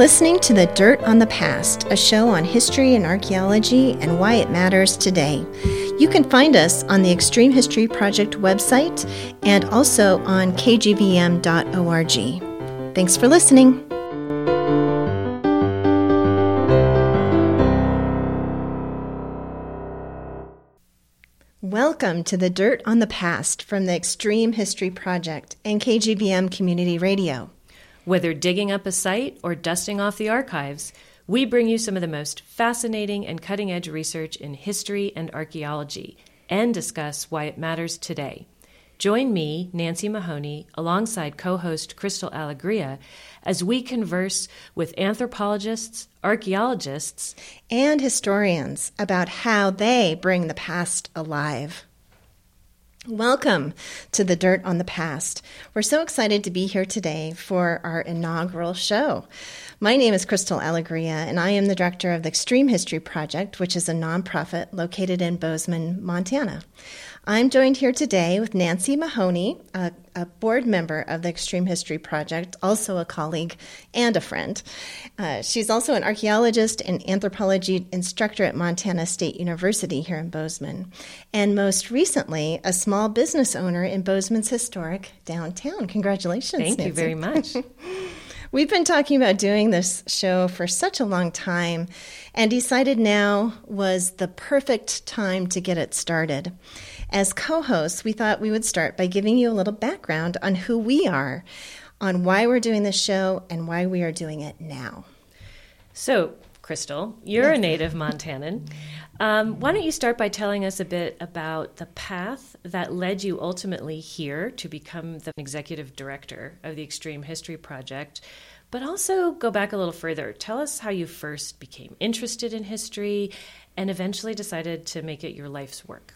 Listening to The Dirt on the Past, a show on history and archaeology and why it matters today. You can find us on the Extreme History Project website and also on kgvm.org. Thanks for listening. Welcome to the Dirt on the Past from the Extreme History Project and KGVM Community Radio. Whether digging up a site or dusting off the archives, we bring you some of the most fascinating and cutting edge research in history and archaeology and discuss why it matters today. Join me, Nancy Mahoney, alongside co host Crystal Alegria, as we converse with anthropologists, archaeologists, and historians about how they bring the past alive. Welcome to the Dirt on the Past. We're so excited to be here today for our inaugural show. My name is Crystal Alegria, and I am the director of the Extreme History Project, which is a nonprofit located in Bozeman, Montana. I'm joined here today with Nancy Mahoney, a, a, board member of the Extreme History Project, also a colleague and a friend. Uh, she's also an archaeologist and anthropology instructor at Montana State University here in Bozeman, and most recently, a small business owner in Bozeman's historic downtown. Congratulations! Thank Nancy. you very much. We've been talking about doing this show for such a long time and decided now was the perfect time to get it started. As co hosts, we thought we would start by giving you a little background on who we are, on why we're doing this show, and why we are doing it now. So, Crystal, you're a native Montanan. Um, why don't you start by telling us a bit about the path that led you ultimately here to become the executive director of the Extreme History Project, but also go back a little further. Tell us how you first became interested in history and eventually decided to make it your life's work.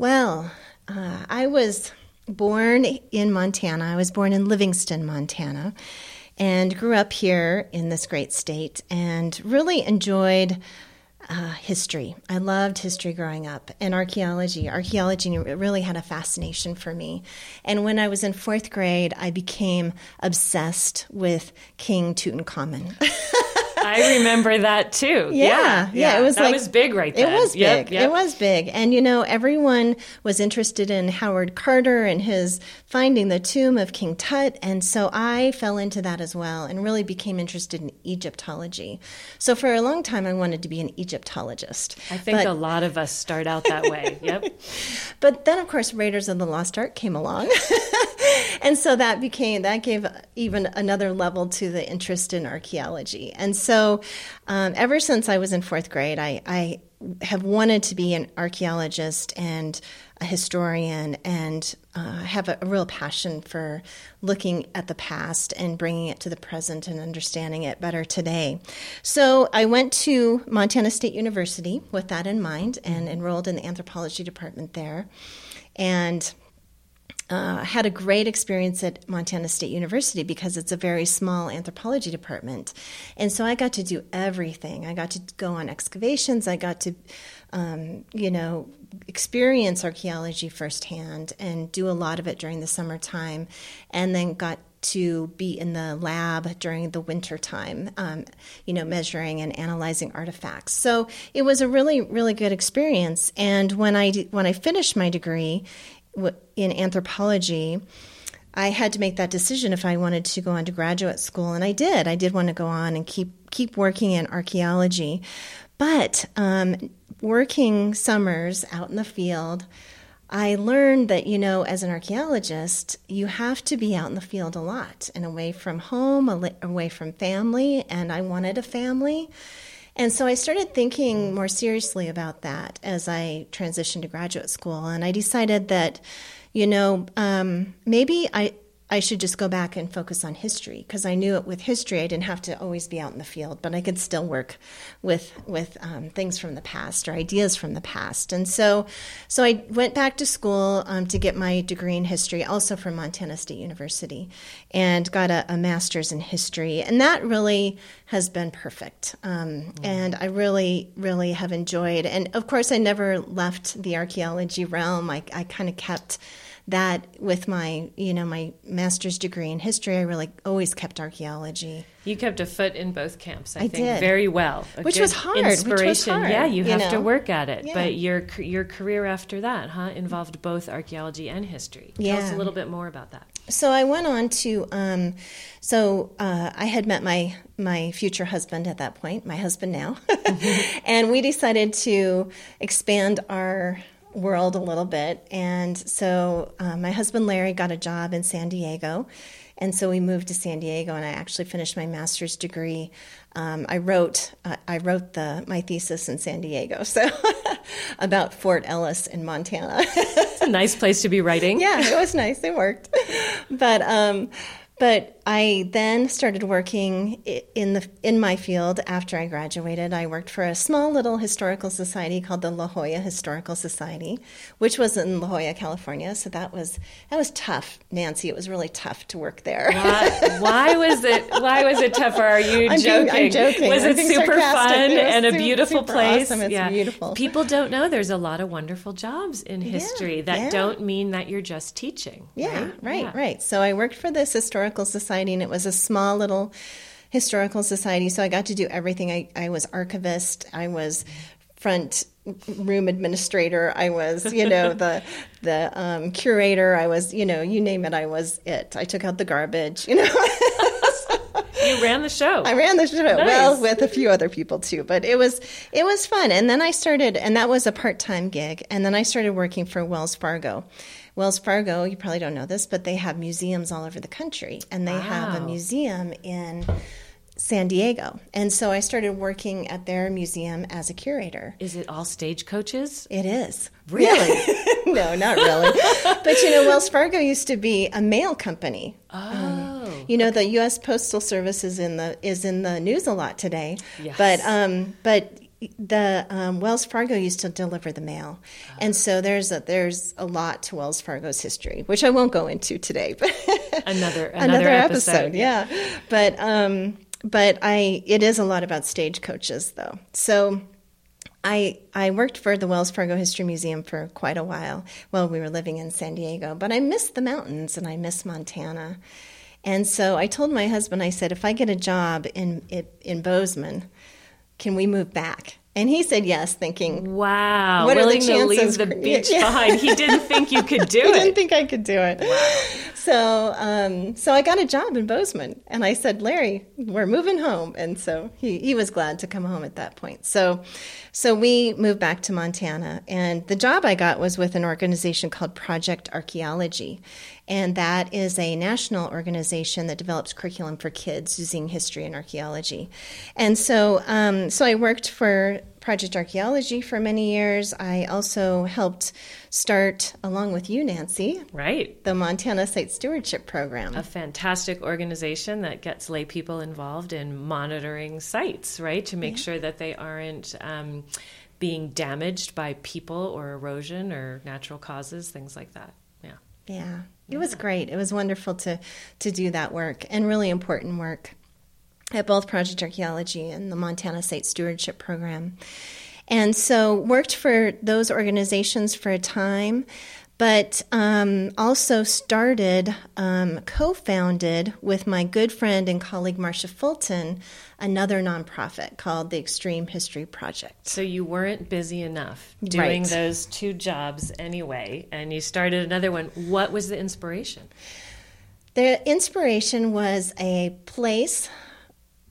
Well, uh, I was born in Montana. I was born in Livingston, Montana, and grew up here in this great state and really enjoyed uh, history. I loved history growing up and archaeology. Archaeology really had a fascination for me. And when I was in fourth grade, I became obsessed with King Tutankhamun. I remember that too. Yeah, yeah, yeah. It was that like, was big right then. It was yep, big. Yep. It was big, and you know everyone was interested in Howard Carter and his finding the tomb of King Tut, and so I fell into that as well, and really became interested in Egyptology. So for a long time, I wanted to be an Egyptologist. I think but, a lot of us start out that way. Yep. but then, of course, Raiders of the Lost Ark came along. and so that became that gave even another level to the interest in archaeology. And so, um, ever since I was in fourth grade, I, I have wanted to be an archaeologist and a historian and uh, have a, a, real passion for looking at the past and bringing it to the present and understanding it better today. So I went to Montana State University with that in mind and enrolled in the anthropology department there. And uh, had a great experience at Montana State University because it's a very small anthropology department. And so I got to do everything. I got to go on excavations, I got to, um, you know, experience archaeology firsthand and do a lot of it during the summertime, and then got to be in the lab during the winter time, um, you know, measuring and analyzing artifacts. So it was a really, really good experience. And when I when I finished my degree, in anthropology, I had to make that decision if I wanted to go on to graduate school, and I did. I did want to go on and keep keep working in archaeology, but um, working summers out in the field. I learned that, you know, as an archaeologist, you have to be out in the field a lot and away from home, away from family, and I wanted a family. And so I started thinking more seriously about that as I transitioned to graduate school. And I decided that, you know, um, maybe I, I should just go back and focus on history because I knew it with history I didn't have to always be out in the field, but I could still work with with um, things from the past or ideas from the past. And so, so I went back to school um, to get my degree in history, also from Montana State University, and got a, a master's in history. And that really has been perfect. Um, mm. And I really, really have enjoyed. And of course, I never left the archaeology realm. I, I kind of kept that with my you know my master's degree in history, I really always kept archaeology. You kept a foot in both camps, I, I think, did. very well. A Which was hard, which was Inspiration. hard, yeah, you you have to work at it. Yeah. But your your career after that, huh, involved both archaeology and history. Tell us a little bit more about that. So I went on to, um, so uh, I had met my my future husband at that point, my husband now, and we decided to expand our world a little bit. And so uh, my husband Larry got a job in San Diego, and so we moved to San Diego, and I actually finished my master's degree. Um, I wrote uh, I wrote the my thesis in San Diego, so about Fort Ellis in Montana. It's a nice place to be writing. yeah, it was nice. It worked. But um, but I then started working in the in my field after I graduated. I worked for a small little historical society called the La Jolla Historical Society, which was in La Jolla, California. So that was that was tough, Nancy. It was really tough to work there. Why, why was it? Why was it tougher? Are you I'm joking? being- I'm joking. Was I'm it super fun It and a beautiful place? awesome. It's beautiful. People don't know there's a lot of wonderful jobs in history that yeah. don't mean that you're just teaching. Yeah, right, right, Yeah. right. So I worked for this historical society, and it was a small little historical society. So I got to do everything. I, I was archivist. I was front room administrator. I was, you know, the the um, curator. I was, you know, you name it. I was it. I took out the garbage. You know. You ran the show. I ran the show Nice. well with a few other people too, but it was it was fun. And then I started, and that was a part time gig. And then I started working for Wells Fargo. Wells Fargo, you probably don't know this, but they have museums all over the country, and they have a museum in San Diego. And so I started working at their museum as a curator. Is it all stagecoaches? It is. Really? no, not really. but you know, Wells Fargo used to be a mail company. Oh. You know, the U.S. Postal Service is in the is in the news a lot today. Yes. But um, but the um, Wells Fargo used to deliver the mail, and so there's a there's a lot to Wells Fargo's history, which I won't go into today. But Another another, episode. yeah. But um, but I it is a lot about stagecoaches though. So. I, I worked for the Wells Fargo History Museum for quite a while while we were living in San Diego, but I miss the mountains and I miss Montana. And so I told my husband, I said, if I get a job in, in, in Bozeman, can we move back? And he said yes, thinking, Wow. What are the Willing to leave the beach Yeah. behind. He didn't think you could do it. he didn't think I could do it. Wow. So, um, so I got a job in Bozeman, and I said, Larry, we're moving home, and so he, he was glad to come home at that point. So, so we moved back to Montana, and the job I got was with an organization called Project Archaeology, and that is a national organization that develops curriculum for kids using history and archaeology. And so, um, so I worked for Project Archaeology for many years. I also helped start, along with you, Nancy, Right. the Montana Site Stewardship Program. A fantastic organization that gets lay people involved in monitoring sites, right? To make sure that they aren't um, being damaged by people or erosion or natural causes, things like that. Yeah. Yeah, it was great. It was wonderful to to do that work and really important work at both Project Archaeology and the Montana Site Stewardship Program. And so worked for those organizations for a time, but um, also started, um, co-founded with my good friend and colleague Marcia Fulton, another nonprofit called the Extreme History Project. So you weren't busy enough doing Right. those two jobs anyway, and you started another one. What was the inspiration? The inspiration was a place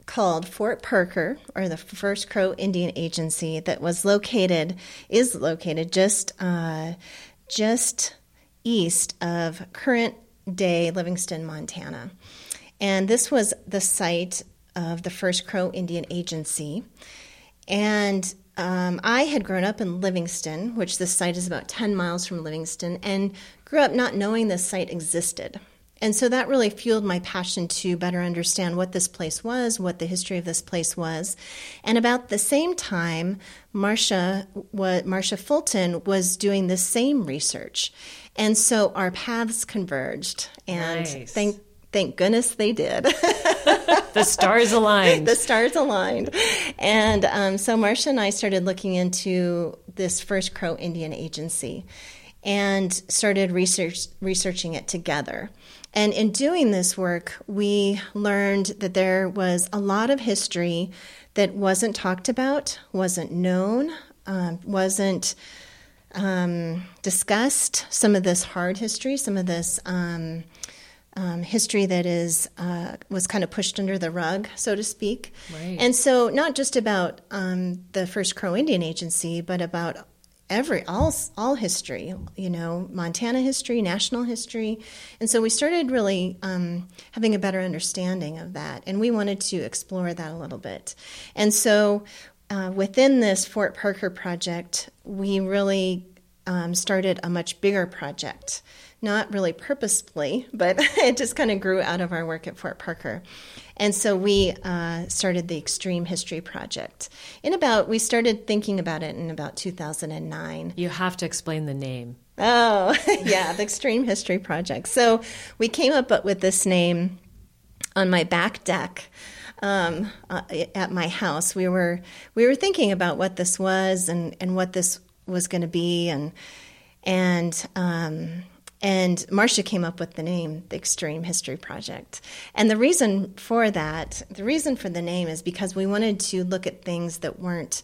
called Fort Parker, or the First Crow Indian Agency, that was located is located just uh, just east of current day Livingston, Montana, and this was the site of the First Crow Indian Agency, and um, I had grown up in Livingston, which this site is about 10 miles from Livingston, and grew up not knowing this site existed. And so that really fueled my passion to better understand what this place was, what the history of this place was. And about the same time, Marcia, what Marcia Fulton was doing the same research. And so our paths converged. And Nice. thank thank goodness they did. The stars aligned. the stars aligned. And um, so Marcia and I started looking into this First Crow Indian Agency. and started research, researching it together. And in doing this work, we learned that there was a lot of history that wasn't talked about, wasn't known, um, wasn't um, discussed. Some of this hard history, some of this um, um history that is uh, was kind of pushed under the rug, so to speak. Right. And so, not just about um, the first Crow Indian Agency, but about every all all history you know montana history national history. And so we started really um, having a better understanding of that and we wanted to explore that a little bit. And so uh, within this fort parker project we really um, started a much bigger project not really purposefully but it just kind of grew out of our work at fort parker and so we uh, started the Extreme History Project. In about, we started thinking about it in about 2009. You have to explain the name. Oh, yeah, the Extreme History Project. So we came up with this name on my back deck. Um, uh, at my house, we were we were thinking about what this was and, and what this was going to be, and and um, and Marcia came up with the name, the Extreme History Project. And the reason for that, the reason for the name is because we wanted to look at things that weren't,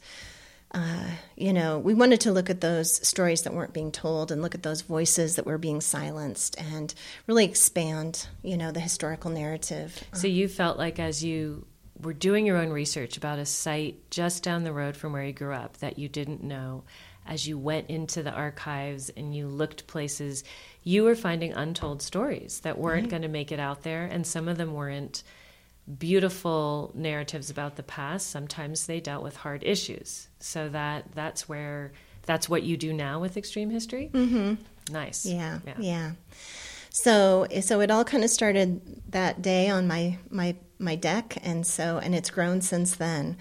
uh, you know, we wanted to look at those stories that weren't being told and look at those voices that were being silenced and really expand, you know, the historical narrative. So you felt like as you were doing your own research about a site just down the road from where you grew up that you didn't know, as you went into the archives and you looked places, you were finding untold stories that weren't right. going to make it out there, and some of them weren't beautiful narratives about the past. Sometimes they dealt with hard issues. So that that's where that's what you do now with extreme history. Mm-hmm. Nice. Yeah, yeah. Yeah. So so it all kind of started that day on my my my deck, and so and it's grown since then.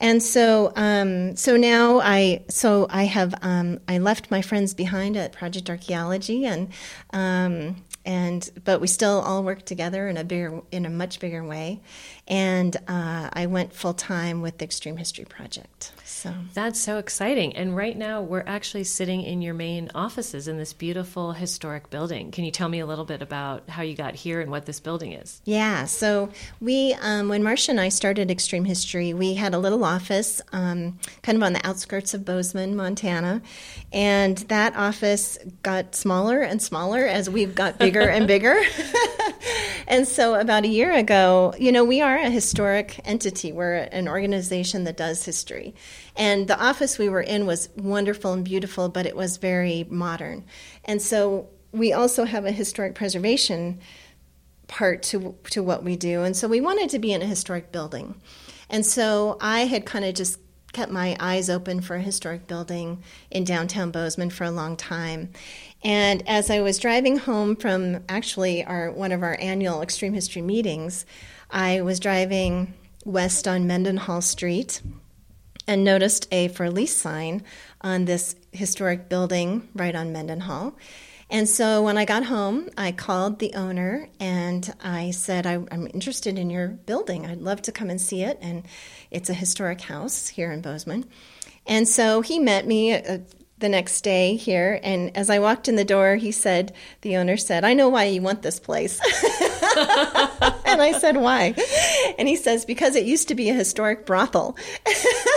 And so, um, so now I, so I have, um, I left my friends behind at Project Archaeology, and um, and but we still all work together in a bigger, in a much bigger way. And uh, I went full time with the Extreme History Project. So that's so exciting. And right now, we're actually sitting in your main offices in this beautiful historic building. Can you tell me a little bit about how you got here and what this building is? Yeah. So we, um, when Marcia and I started Extreme History, we had a little office um, kind of on the outskirts of Bozeman, Montana, and that office got smaller and smaller as we've got bigger and bigger. and so about a year ago, you know, we are a historic entity. We're an organization that does history. And the office we were in was wonderful and beautiful, but it was very modern. And so we also have a historic preservation part to to what we do. And so we wanted to be in a historic building. And so I had kind of just kept my eyes open for a historic building in downtown Bozeman for a long time. And as I was driving home from actually our one of our annual extreme history meetings, I was driving west on Mendenhall Street and noticed a for lease sign on this historic building right on Mendenhall. And so when I got home, I called the owner and I said, I, am interested in your building. I'd love to come and see it. And it's a historic house here in Bozeman. And so he met me uh, the next day here. And as I walked in the door, he said, the owner said, I know why you want this place. and I said, why? And he says, because it used to be a historic brothel.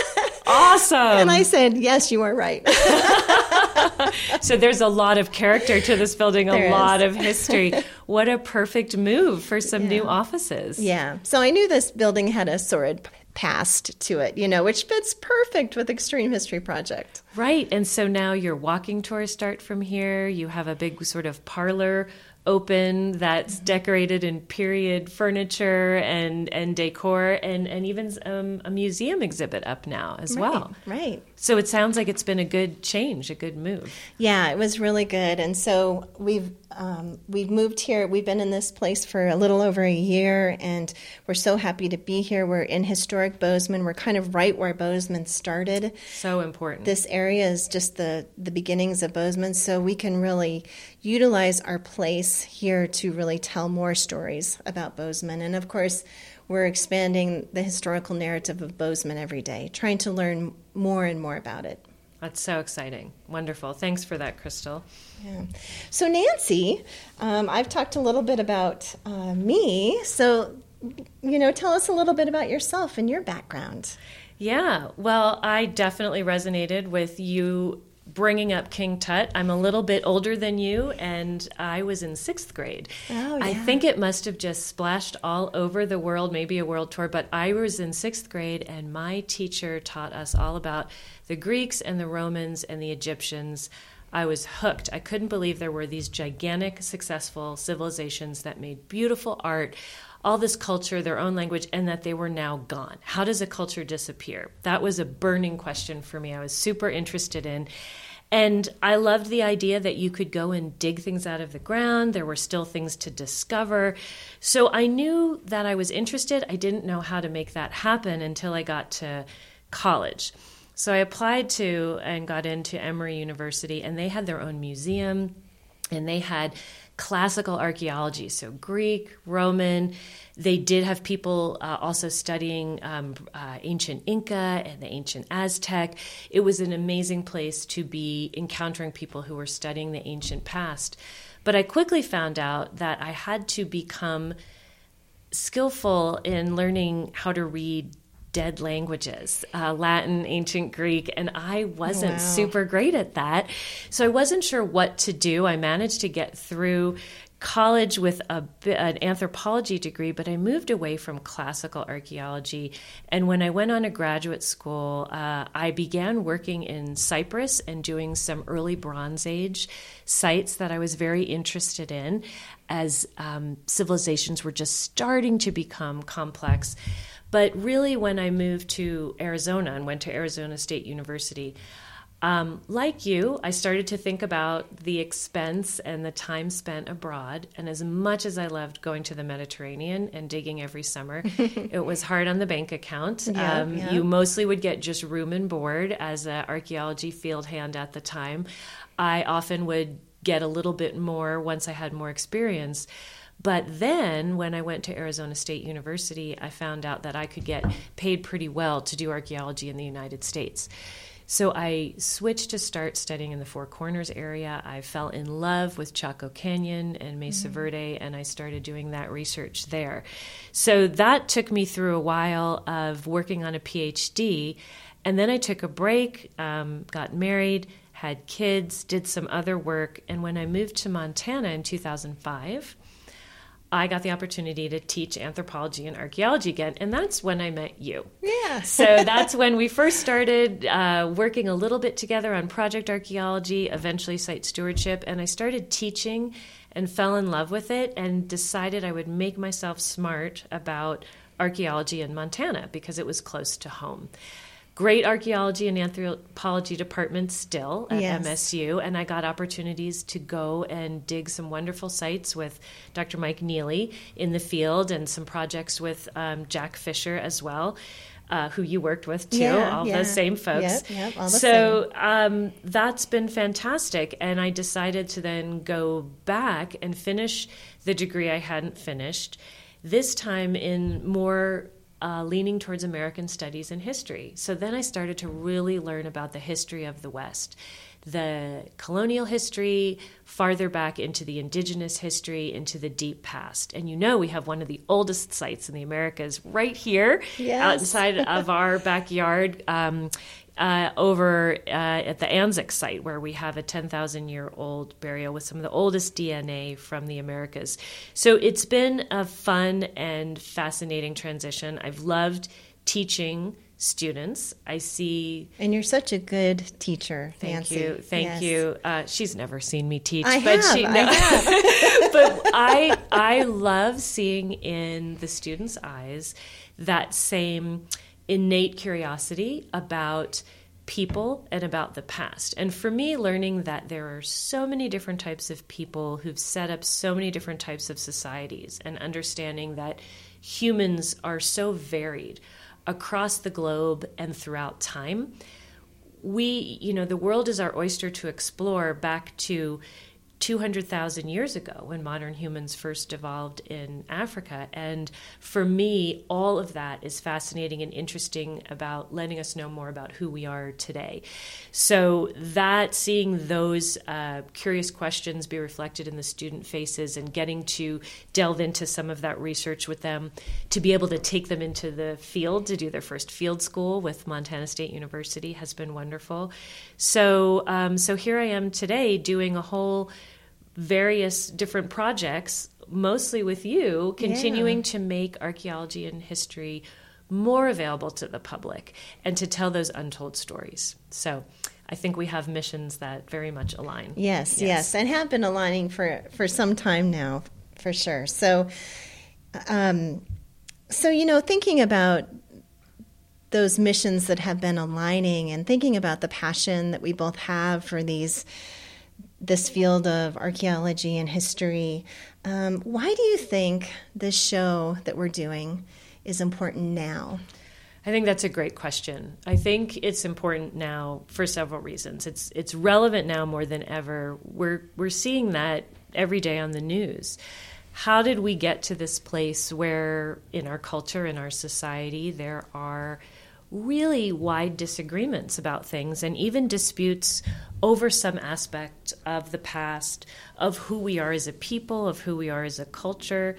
awesome. And I said, yes, you are right. so there's a lot of character to this building, a there lot of history. What a perfect move for some yeah. new offices. Yeah. So I knew this building had a sordid past to it, you know, which fits perfect with Extreme History Project. Right. And so now your walking tours start from here. You have a big sort of parlor open that's decorated in period furniture and and decor and and even um, a museum exhibit up now as right, well. right so it sounds like it's been a good change a good move. Yeah it was really good. And so we've um, we've moved here. We've been in this place for a little over a year and we're so happy to be here. We're in historic bozeman. We're kind of right where bozeman started. So important. This area is just the the beginnings of bozeman so we can really utilize our place here to really tell more stories about Bozeman. And of course, we're expanding the historical narrative of Bozeman every day, trying to learn more and more about it. That's so exciting. Wonderful. Thanks for that, Crystal. Yeah. So, Nancy, um, I've talked a little bit about uh, me. So, you know, tell us a little bit about yourself and your background. Yeah, well, I definitely resonated with you bringing up King Tut. I'm a little bit older than you, and I was in sixth grade. Oh, yeah. I think it must have just splashed all over the world, maybe a world tour, but I was in sixth grade, and my teacher taught us all about the Greeks and the Romans and the Egyptians. I was hooked. I couldn't believe there were these gigantic, successful civilizations that made beautiful art all this culture, their own language, and that they were now gone. How does a culture disappear? That was a burning question for me. I was super interested in. And I loved the idea that you could go and dig things out of the ground. There were still things to discover. So I knew that I was interested. I didn't know how to make that happen until I got to college. So I applied to and got into Emory University, and they had their own museum and they had classical archaeology, so Greek, Roman. They did have people uh, also studying um, uh, ancient Inca and the ancient Aztec. It was an amazing place to be encountering people who were studying the ancient past. But I quickly found out that I had to become skillful in learning how to read dead languages uh, Latin, ancient Greek, and I wasn't Wow. super great at that. So I wasn't sure what to do. I managed to get through college with a, an anthropology degree, but I moved away from classical archaeology. And when I went on a graduate school, uh, I began working in Cyprus and doing some early Bronze Age sites that I was very interested in as um, civilizations were just starting to become complex. But really, when I moved to Arizona and went to Arizona State University, um, like you, I started to think about the expense and the time spent abroad. And as much as I loved going to the Mediterranean and digging every summer, it was hard on the bank account. Yeah, um, yeah. You mostly would get just room and board as an archaeology field hand at the time. I often would get a little bit more once I had more experience. But then when I went to Arizona State University, I found out that I could get paid pretty well to do archaeology in the United States. So I switched to start studying in the Four Corners area. I fell in love with Chaco Canyon and Mesa Verde, and I started doing that research there. So that took me through a while of working on a PhD. And then I took a break, um, got married, had kids, did some other work. And when I moved to Montana in 2005, I got the opportunity to teach anthropology and archaeology again. And that's when I met you. Yeah. So that's when we first started uh, working a little bit together on project archaeology, eventually site stewardship, and I started teaching and fell in love with it and decided I would make myself smart about archaeology in Montana because it was close to home. Great archaeology and anthropology department still at Yes. MSU, and I got opportunities to go and dig some wonderful sites with Dr. Mike Neely in the field and some projects with um, Jack Fisher as well. Uh, who you worked with too, Yeah, all yeah. those same folks. Yep, yep, all the so um, that's been fantastic. And I decided to then go back and finish the degree I hadn't finished, this time in more uh, leaning towards American studies and history. So then I started to really learn about the history of the West. The colonial history, farther back into the indigenous history, into the deep past. And you know, we have one of the oldest sites in the Americas right here Yes. outside of our backyard. Um, uh, over uh, at the Anzick site, where we have a 10,000 year old burial with some of the oldest DNA from the Americas. So it's been a fun and fascinating transition. I've loved teaching students. I see. And you're such a good teacher, Thank Nancy. you, thank Yes. you. Uh, she's never seen me teach, I but have, she I no. but I I love seeing in the students' eyes that same innate curiosity about people and about the past. And for me, learning that there are so many different types of people who've set up so many different types of societies, and understanding that humans are so varied across the globe and throughout time we, you know, the world is our oyster to explore back to 200,000 years ago when modern humans first evolved in Africa. And for me, all of that is fascinating and interesting about letting us know more about who we are today. So, that seeing those uh, curious questions be reflected in the student faces and getting to delve into some of that research with them, to be able to take them into the field to do their first field school with Montana State University has been wonderful. So, um, so here I am today doing a whole various different projects, mostly with you, continuing yeah. to make archaeology and history more available to the public and to tell those untold stories. So I think we have missions that very much align. Yes, yes, yes and have been aligning for, for some time now, for sure. So, um, so you know, thinking about those missions that have been aligning and thinking about the passion that we both have for these this field of archaeology and history. Um, why do you think this show that we're doing is important now? I think that's a great question. I think it's important now for several reasons. It's it's relevant now more than ever. We're we're seeing that every day on the news. How did we get to this place where in our culture in our society there are really wide disagreements about things and even disputes over some aspect of the past, of who we are as a people, of who we are as a culture,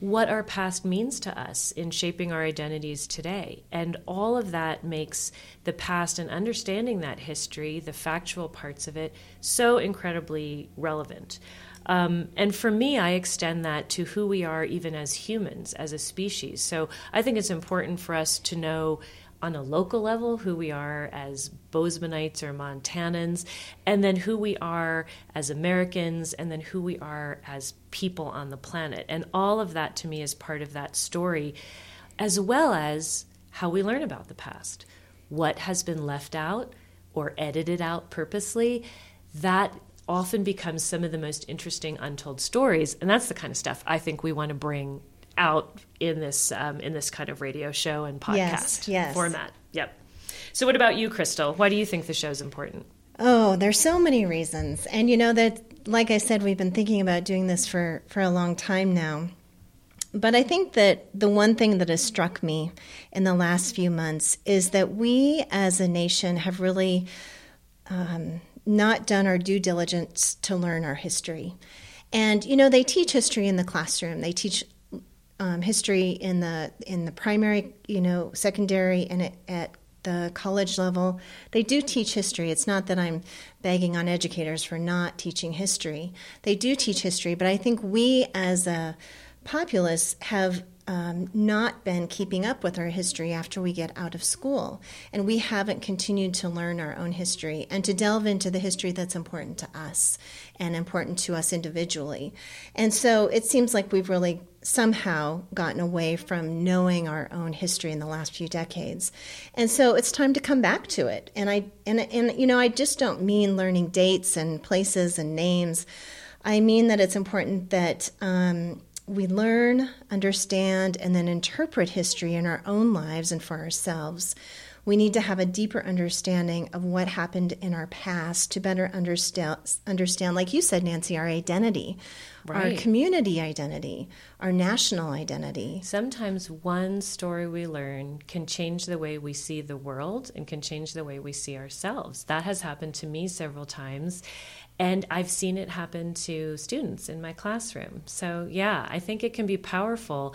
what our past means to us in shaping our identities today. And all of that makes the past and understanding that history, the factual parts of it, so incredibly relevant. Um, and for me, I extend that to who we are even as humans, as a species. So I think it's important for us to know on a local level, who we are as Bozemanites or Montanans, and then who we are as Americans, and then who we are as people on the planet. And all of that to me is part of that story, as well as how we learn about the past. What has been left out or edited out purposely, that often becomes some of the most interesting untold stories. And that's the kind of stuff I think we want to bring out in this um, in this kind of radio show and podcast yes, yes. format. Yep. So, what about you, Crystal? Why do you think the show is important? Oh, there's so many reasons, and you know that, like I said, we've been thinking about doing this for for a long time now. But I think that the one thing that has struck me in the last few months is that we as a nation have really um, not done our due diligence to learn our history. And you know, they teach history in the classroom. They teach um, history in the in the primary, you know, secondary, and at, at the college level. They do teach history. It's not that I'm begging on educators for not teaching history. They do teach history, but I think we as a populace have um, not been keeping up with our history after we get out of school. And we haven't continued to learn our own history and to delve into the history that's important to us and important to us individually. And so it seems like we've really somehow gotten away from knowing our own history in the last few decades. And so it's time to come back to it. And I and and you know, I just don't mean learning dates and places and names. I mean that it's important that um, we learn, understand, and then interpret history in our own lives and for ourselves. We need to have a deeper understanding of what happened in our past to better understand, understand like you said, Nancy, our identity, right. our community identity, our national identity. Sometimes one story we learn can change the way we see the world and can change the way we see ourselves. That has happened to me several times. And I've seen it happen to students in my classroom. So, yeah, I think it can be powerful.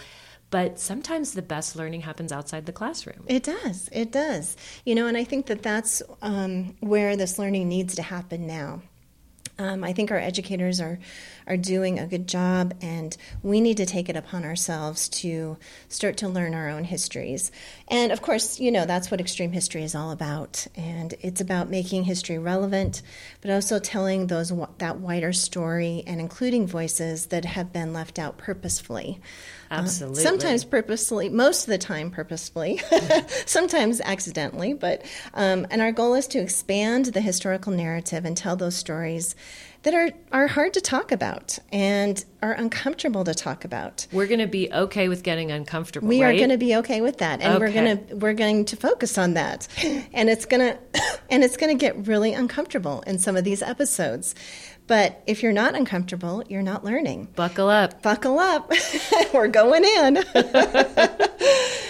But sometimes the best learning happens outside the classroom. It does. It does. You know, and I think that that's um, where this learning needs to happen now. Um, I think our educators are are doing a good job, and we need to take it upon ourselves to start to learn our own histories. And of course, you know that's what extreme history is all about, and it's about making history relevant, but also telling those that wider story and including voices that have been left out purposefully. Uh, Absolutely. Uh, sometimes purposefully, most of the time purposefully, sometimes accidentally. But um, and our goal is to expand the historical narrative and tell those stories that are, are hard to talk about and are uncomfortable to talk about. We're going to be okay with getting uncomfortable. We right? are going to be okay with that, and okay. we're going to we're going to focus on that, and it's going to and it's going to get really uncomfortable in some of these episodes. But if you're not uncomfortable, you're not learning. Buckle up. Buckle up. we're going in.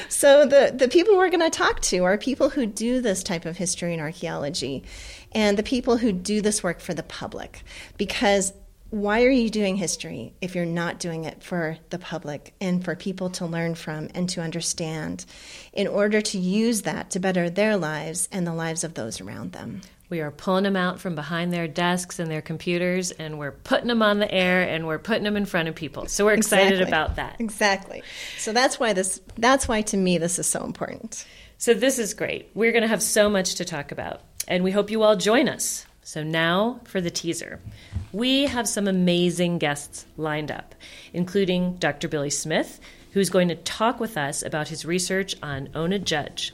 so the, the people we're going to talk to are people who do this type of history and archaeology and the people who do this work for the public because why are you doing history if you're not doing it for the public and for people to learn from and to understand in order to use that to better their lives and the lives of those around them? We are pulling them out from behind their desks and their computers, and we're putting them on the air, and we're putting them in front of people. So we're excited Exactly. about that. Exactly. So that's why this that's why to me this is so important. So this is great. We're going to have so much to talk about, and we hope you all join us. So now for the teaser. We have some amazing guests lined up, including Dr. Billy Smith, who's going to talk with us about his research on Ona Judge.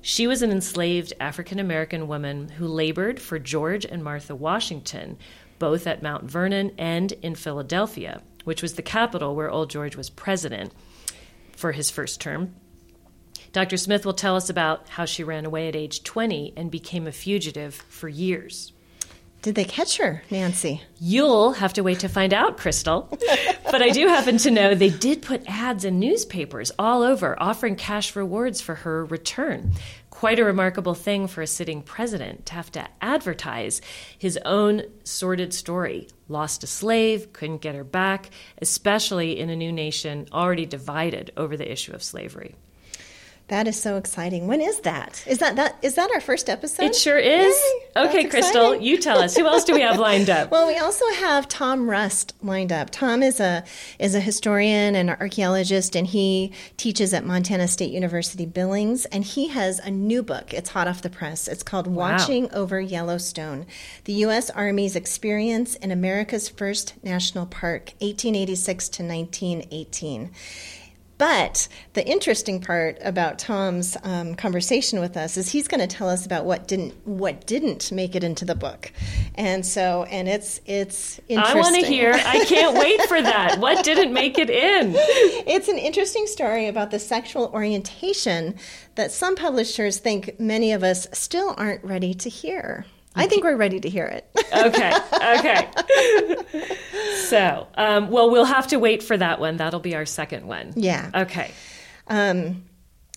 She was an enslaved African American woman who labored for George and Martha Washington, both at Mount Vernon and in Philadelphia, which was the capital where Old George was president for his first term. Dr. Smith will tell us about how she ran away at age 20 and became a fugitive for years. Did they catch her, Nancy? You'll have to wait to find out, Crystal. but I do happen to know they did put ads in newspapers all over offering cash rewards for her return. Quite a remarkable thing for a sitting president to have to advertise his own sordid story. Lost a slave, couldn't get her back, especially in a new nation already divided over the issue of slavery. That is so exciting. When is that? Is that that is that our first episode? It sure is. Yay, okay, Crystal, exciting. you tell us. Who else do we have lined up? Well, we also have Tom Rust lined up. Tom is a is a historian and an archaeologist, and he teaches at Montana State University Billings. And he has a new book. It's hot off the press. It's called "Watching Over Yellowstone: The U.S. Army's Experience in America's First National Park, 1886 to 1918." But the interesting part about Tom's um, conversation with us is he's going to tell us about what didn't what didn't make it into the book, and so and it's it's interesting. I want to hear. I can't wait for that. What didn't make it in? It's an interesting story about the sexual orientation that some publishers think many of us still aren't ready to hear. I think we're ready to hear it. Okay, okay. So, um, well, we'll have to wait for that one. That'll be our second one. yeah. Okay. Um,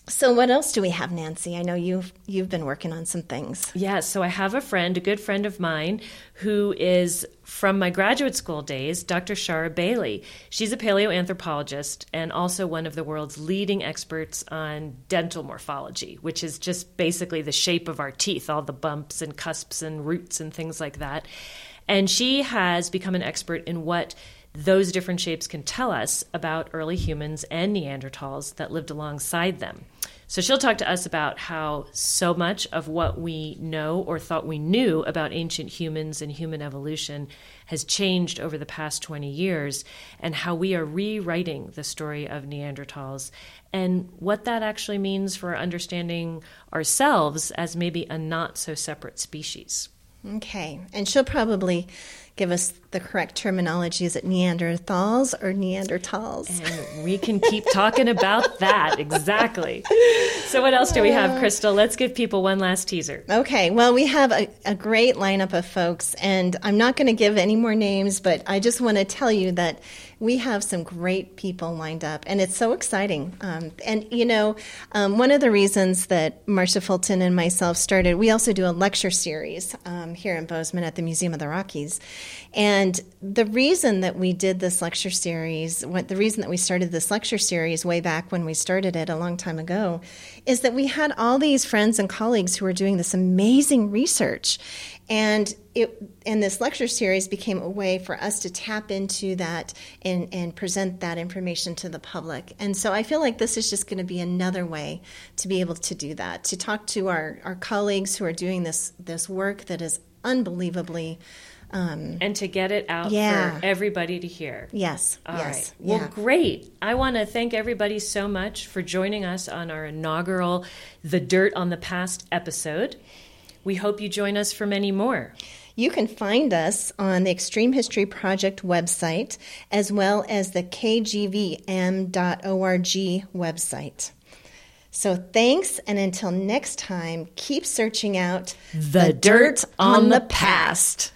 so what else do we have, Nancy? I know you've you've been working on some things. Yeah, so I have a friend, a good friend of mine, who is from my graduate school days, Dr. Shara Bailey. She's a paleoanthropologist and also one of the world's leading experts on dental morphology, which is just basically the shape of our teeth, all the bumps and cusps and roots and things like that. And she has become an expert in what those different shapes can tell us about early humans and Neanderthals that lived alongside them. So she'll talk to us about how so much of what we know or thought we knew about ancient humans and human evolution has changed over the past 20 years and how we are rewriting the story of Neanderthals and what that actually means for understanding ourselves as maybe a not so separate species. Okay, and she'll probably give us the correct terminology. Is it Neanderthals or Neanderthals? And we can keep talking about that. Exactly. So, what else do we have, Crystal? Let's give people one last teaser. Okay, well, we have a, a great lineup of folks, and I'm not going to give any more names, but I just want to tell you that we have some great people lined up, and it's so exciting. Um, and, you know, um, one of the reasons that Marcia Fulton and myself started, we also do a lecture series um, here in Bozeman at the Museum of the Rockies. And the reason that we did this lecture series, what the reason that we started this lecture series way back when we started it a long time ago, is that we had all these friends and colleagues who were doing this amazing research. And it and this lecture series became a way for us to tap into that and, and present that information to the public. And so I feel like this is just going to be another way to be able to do that, to talk to our, our colleagues who are doing this this work that is unbelievably um, And to get it out Yeah. for everybody to hear. yes, All yes, right. Well, yeah. great. I want to thank everybody so much for joining us on our inaugural The Dirt on the Past episode. We hope you join us for many more. You can find us on the Extreme History Project website as well as the kgvm.org website. So thanks, and until next time, keep searching out The Dirt on the Past.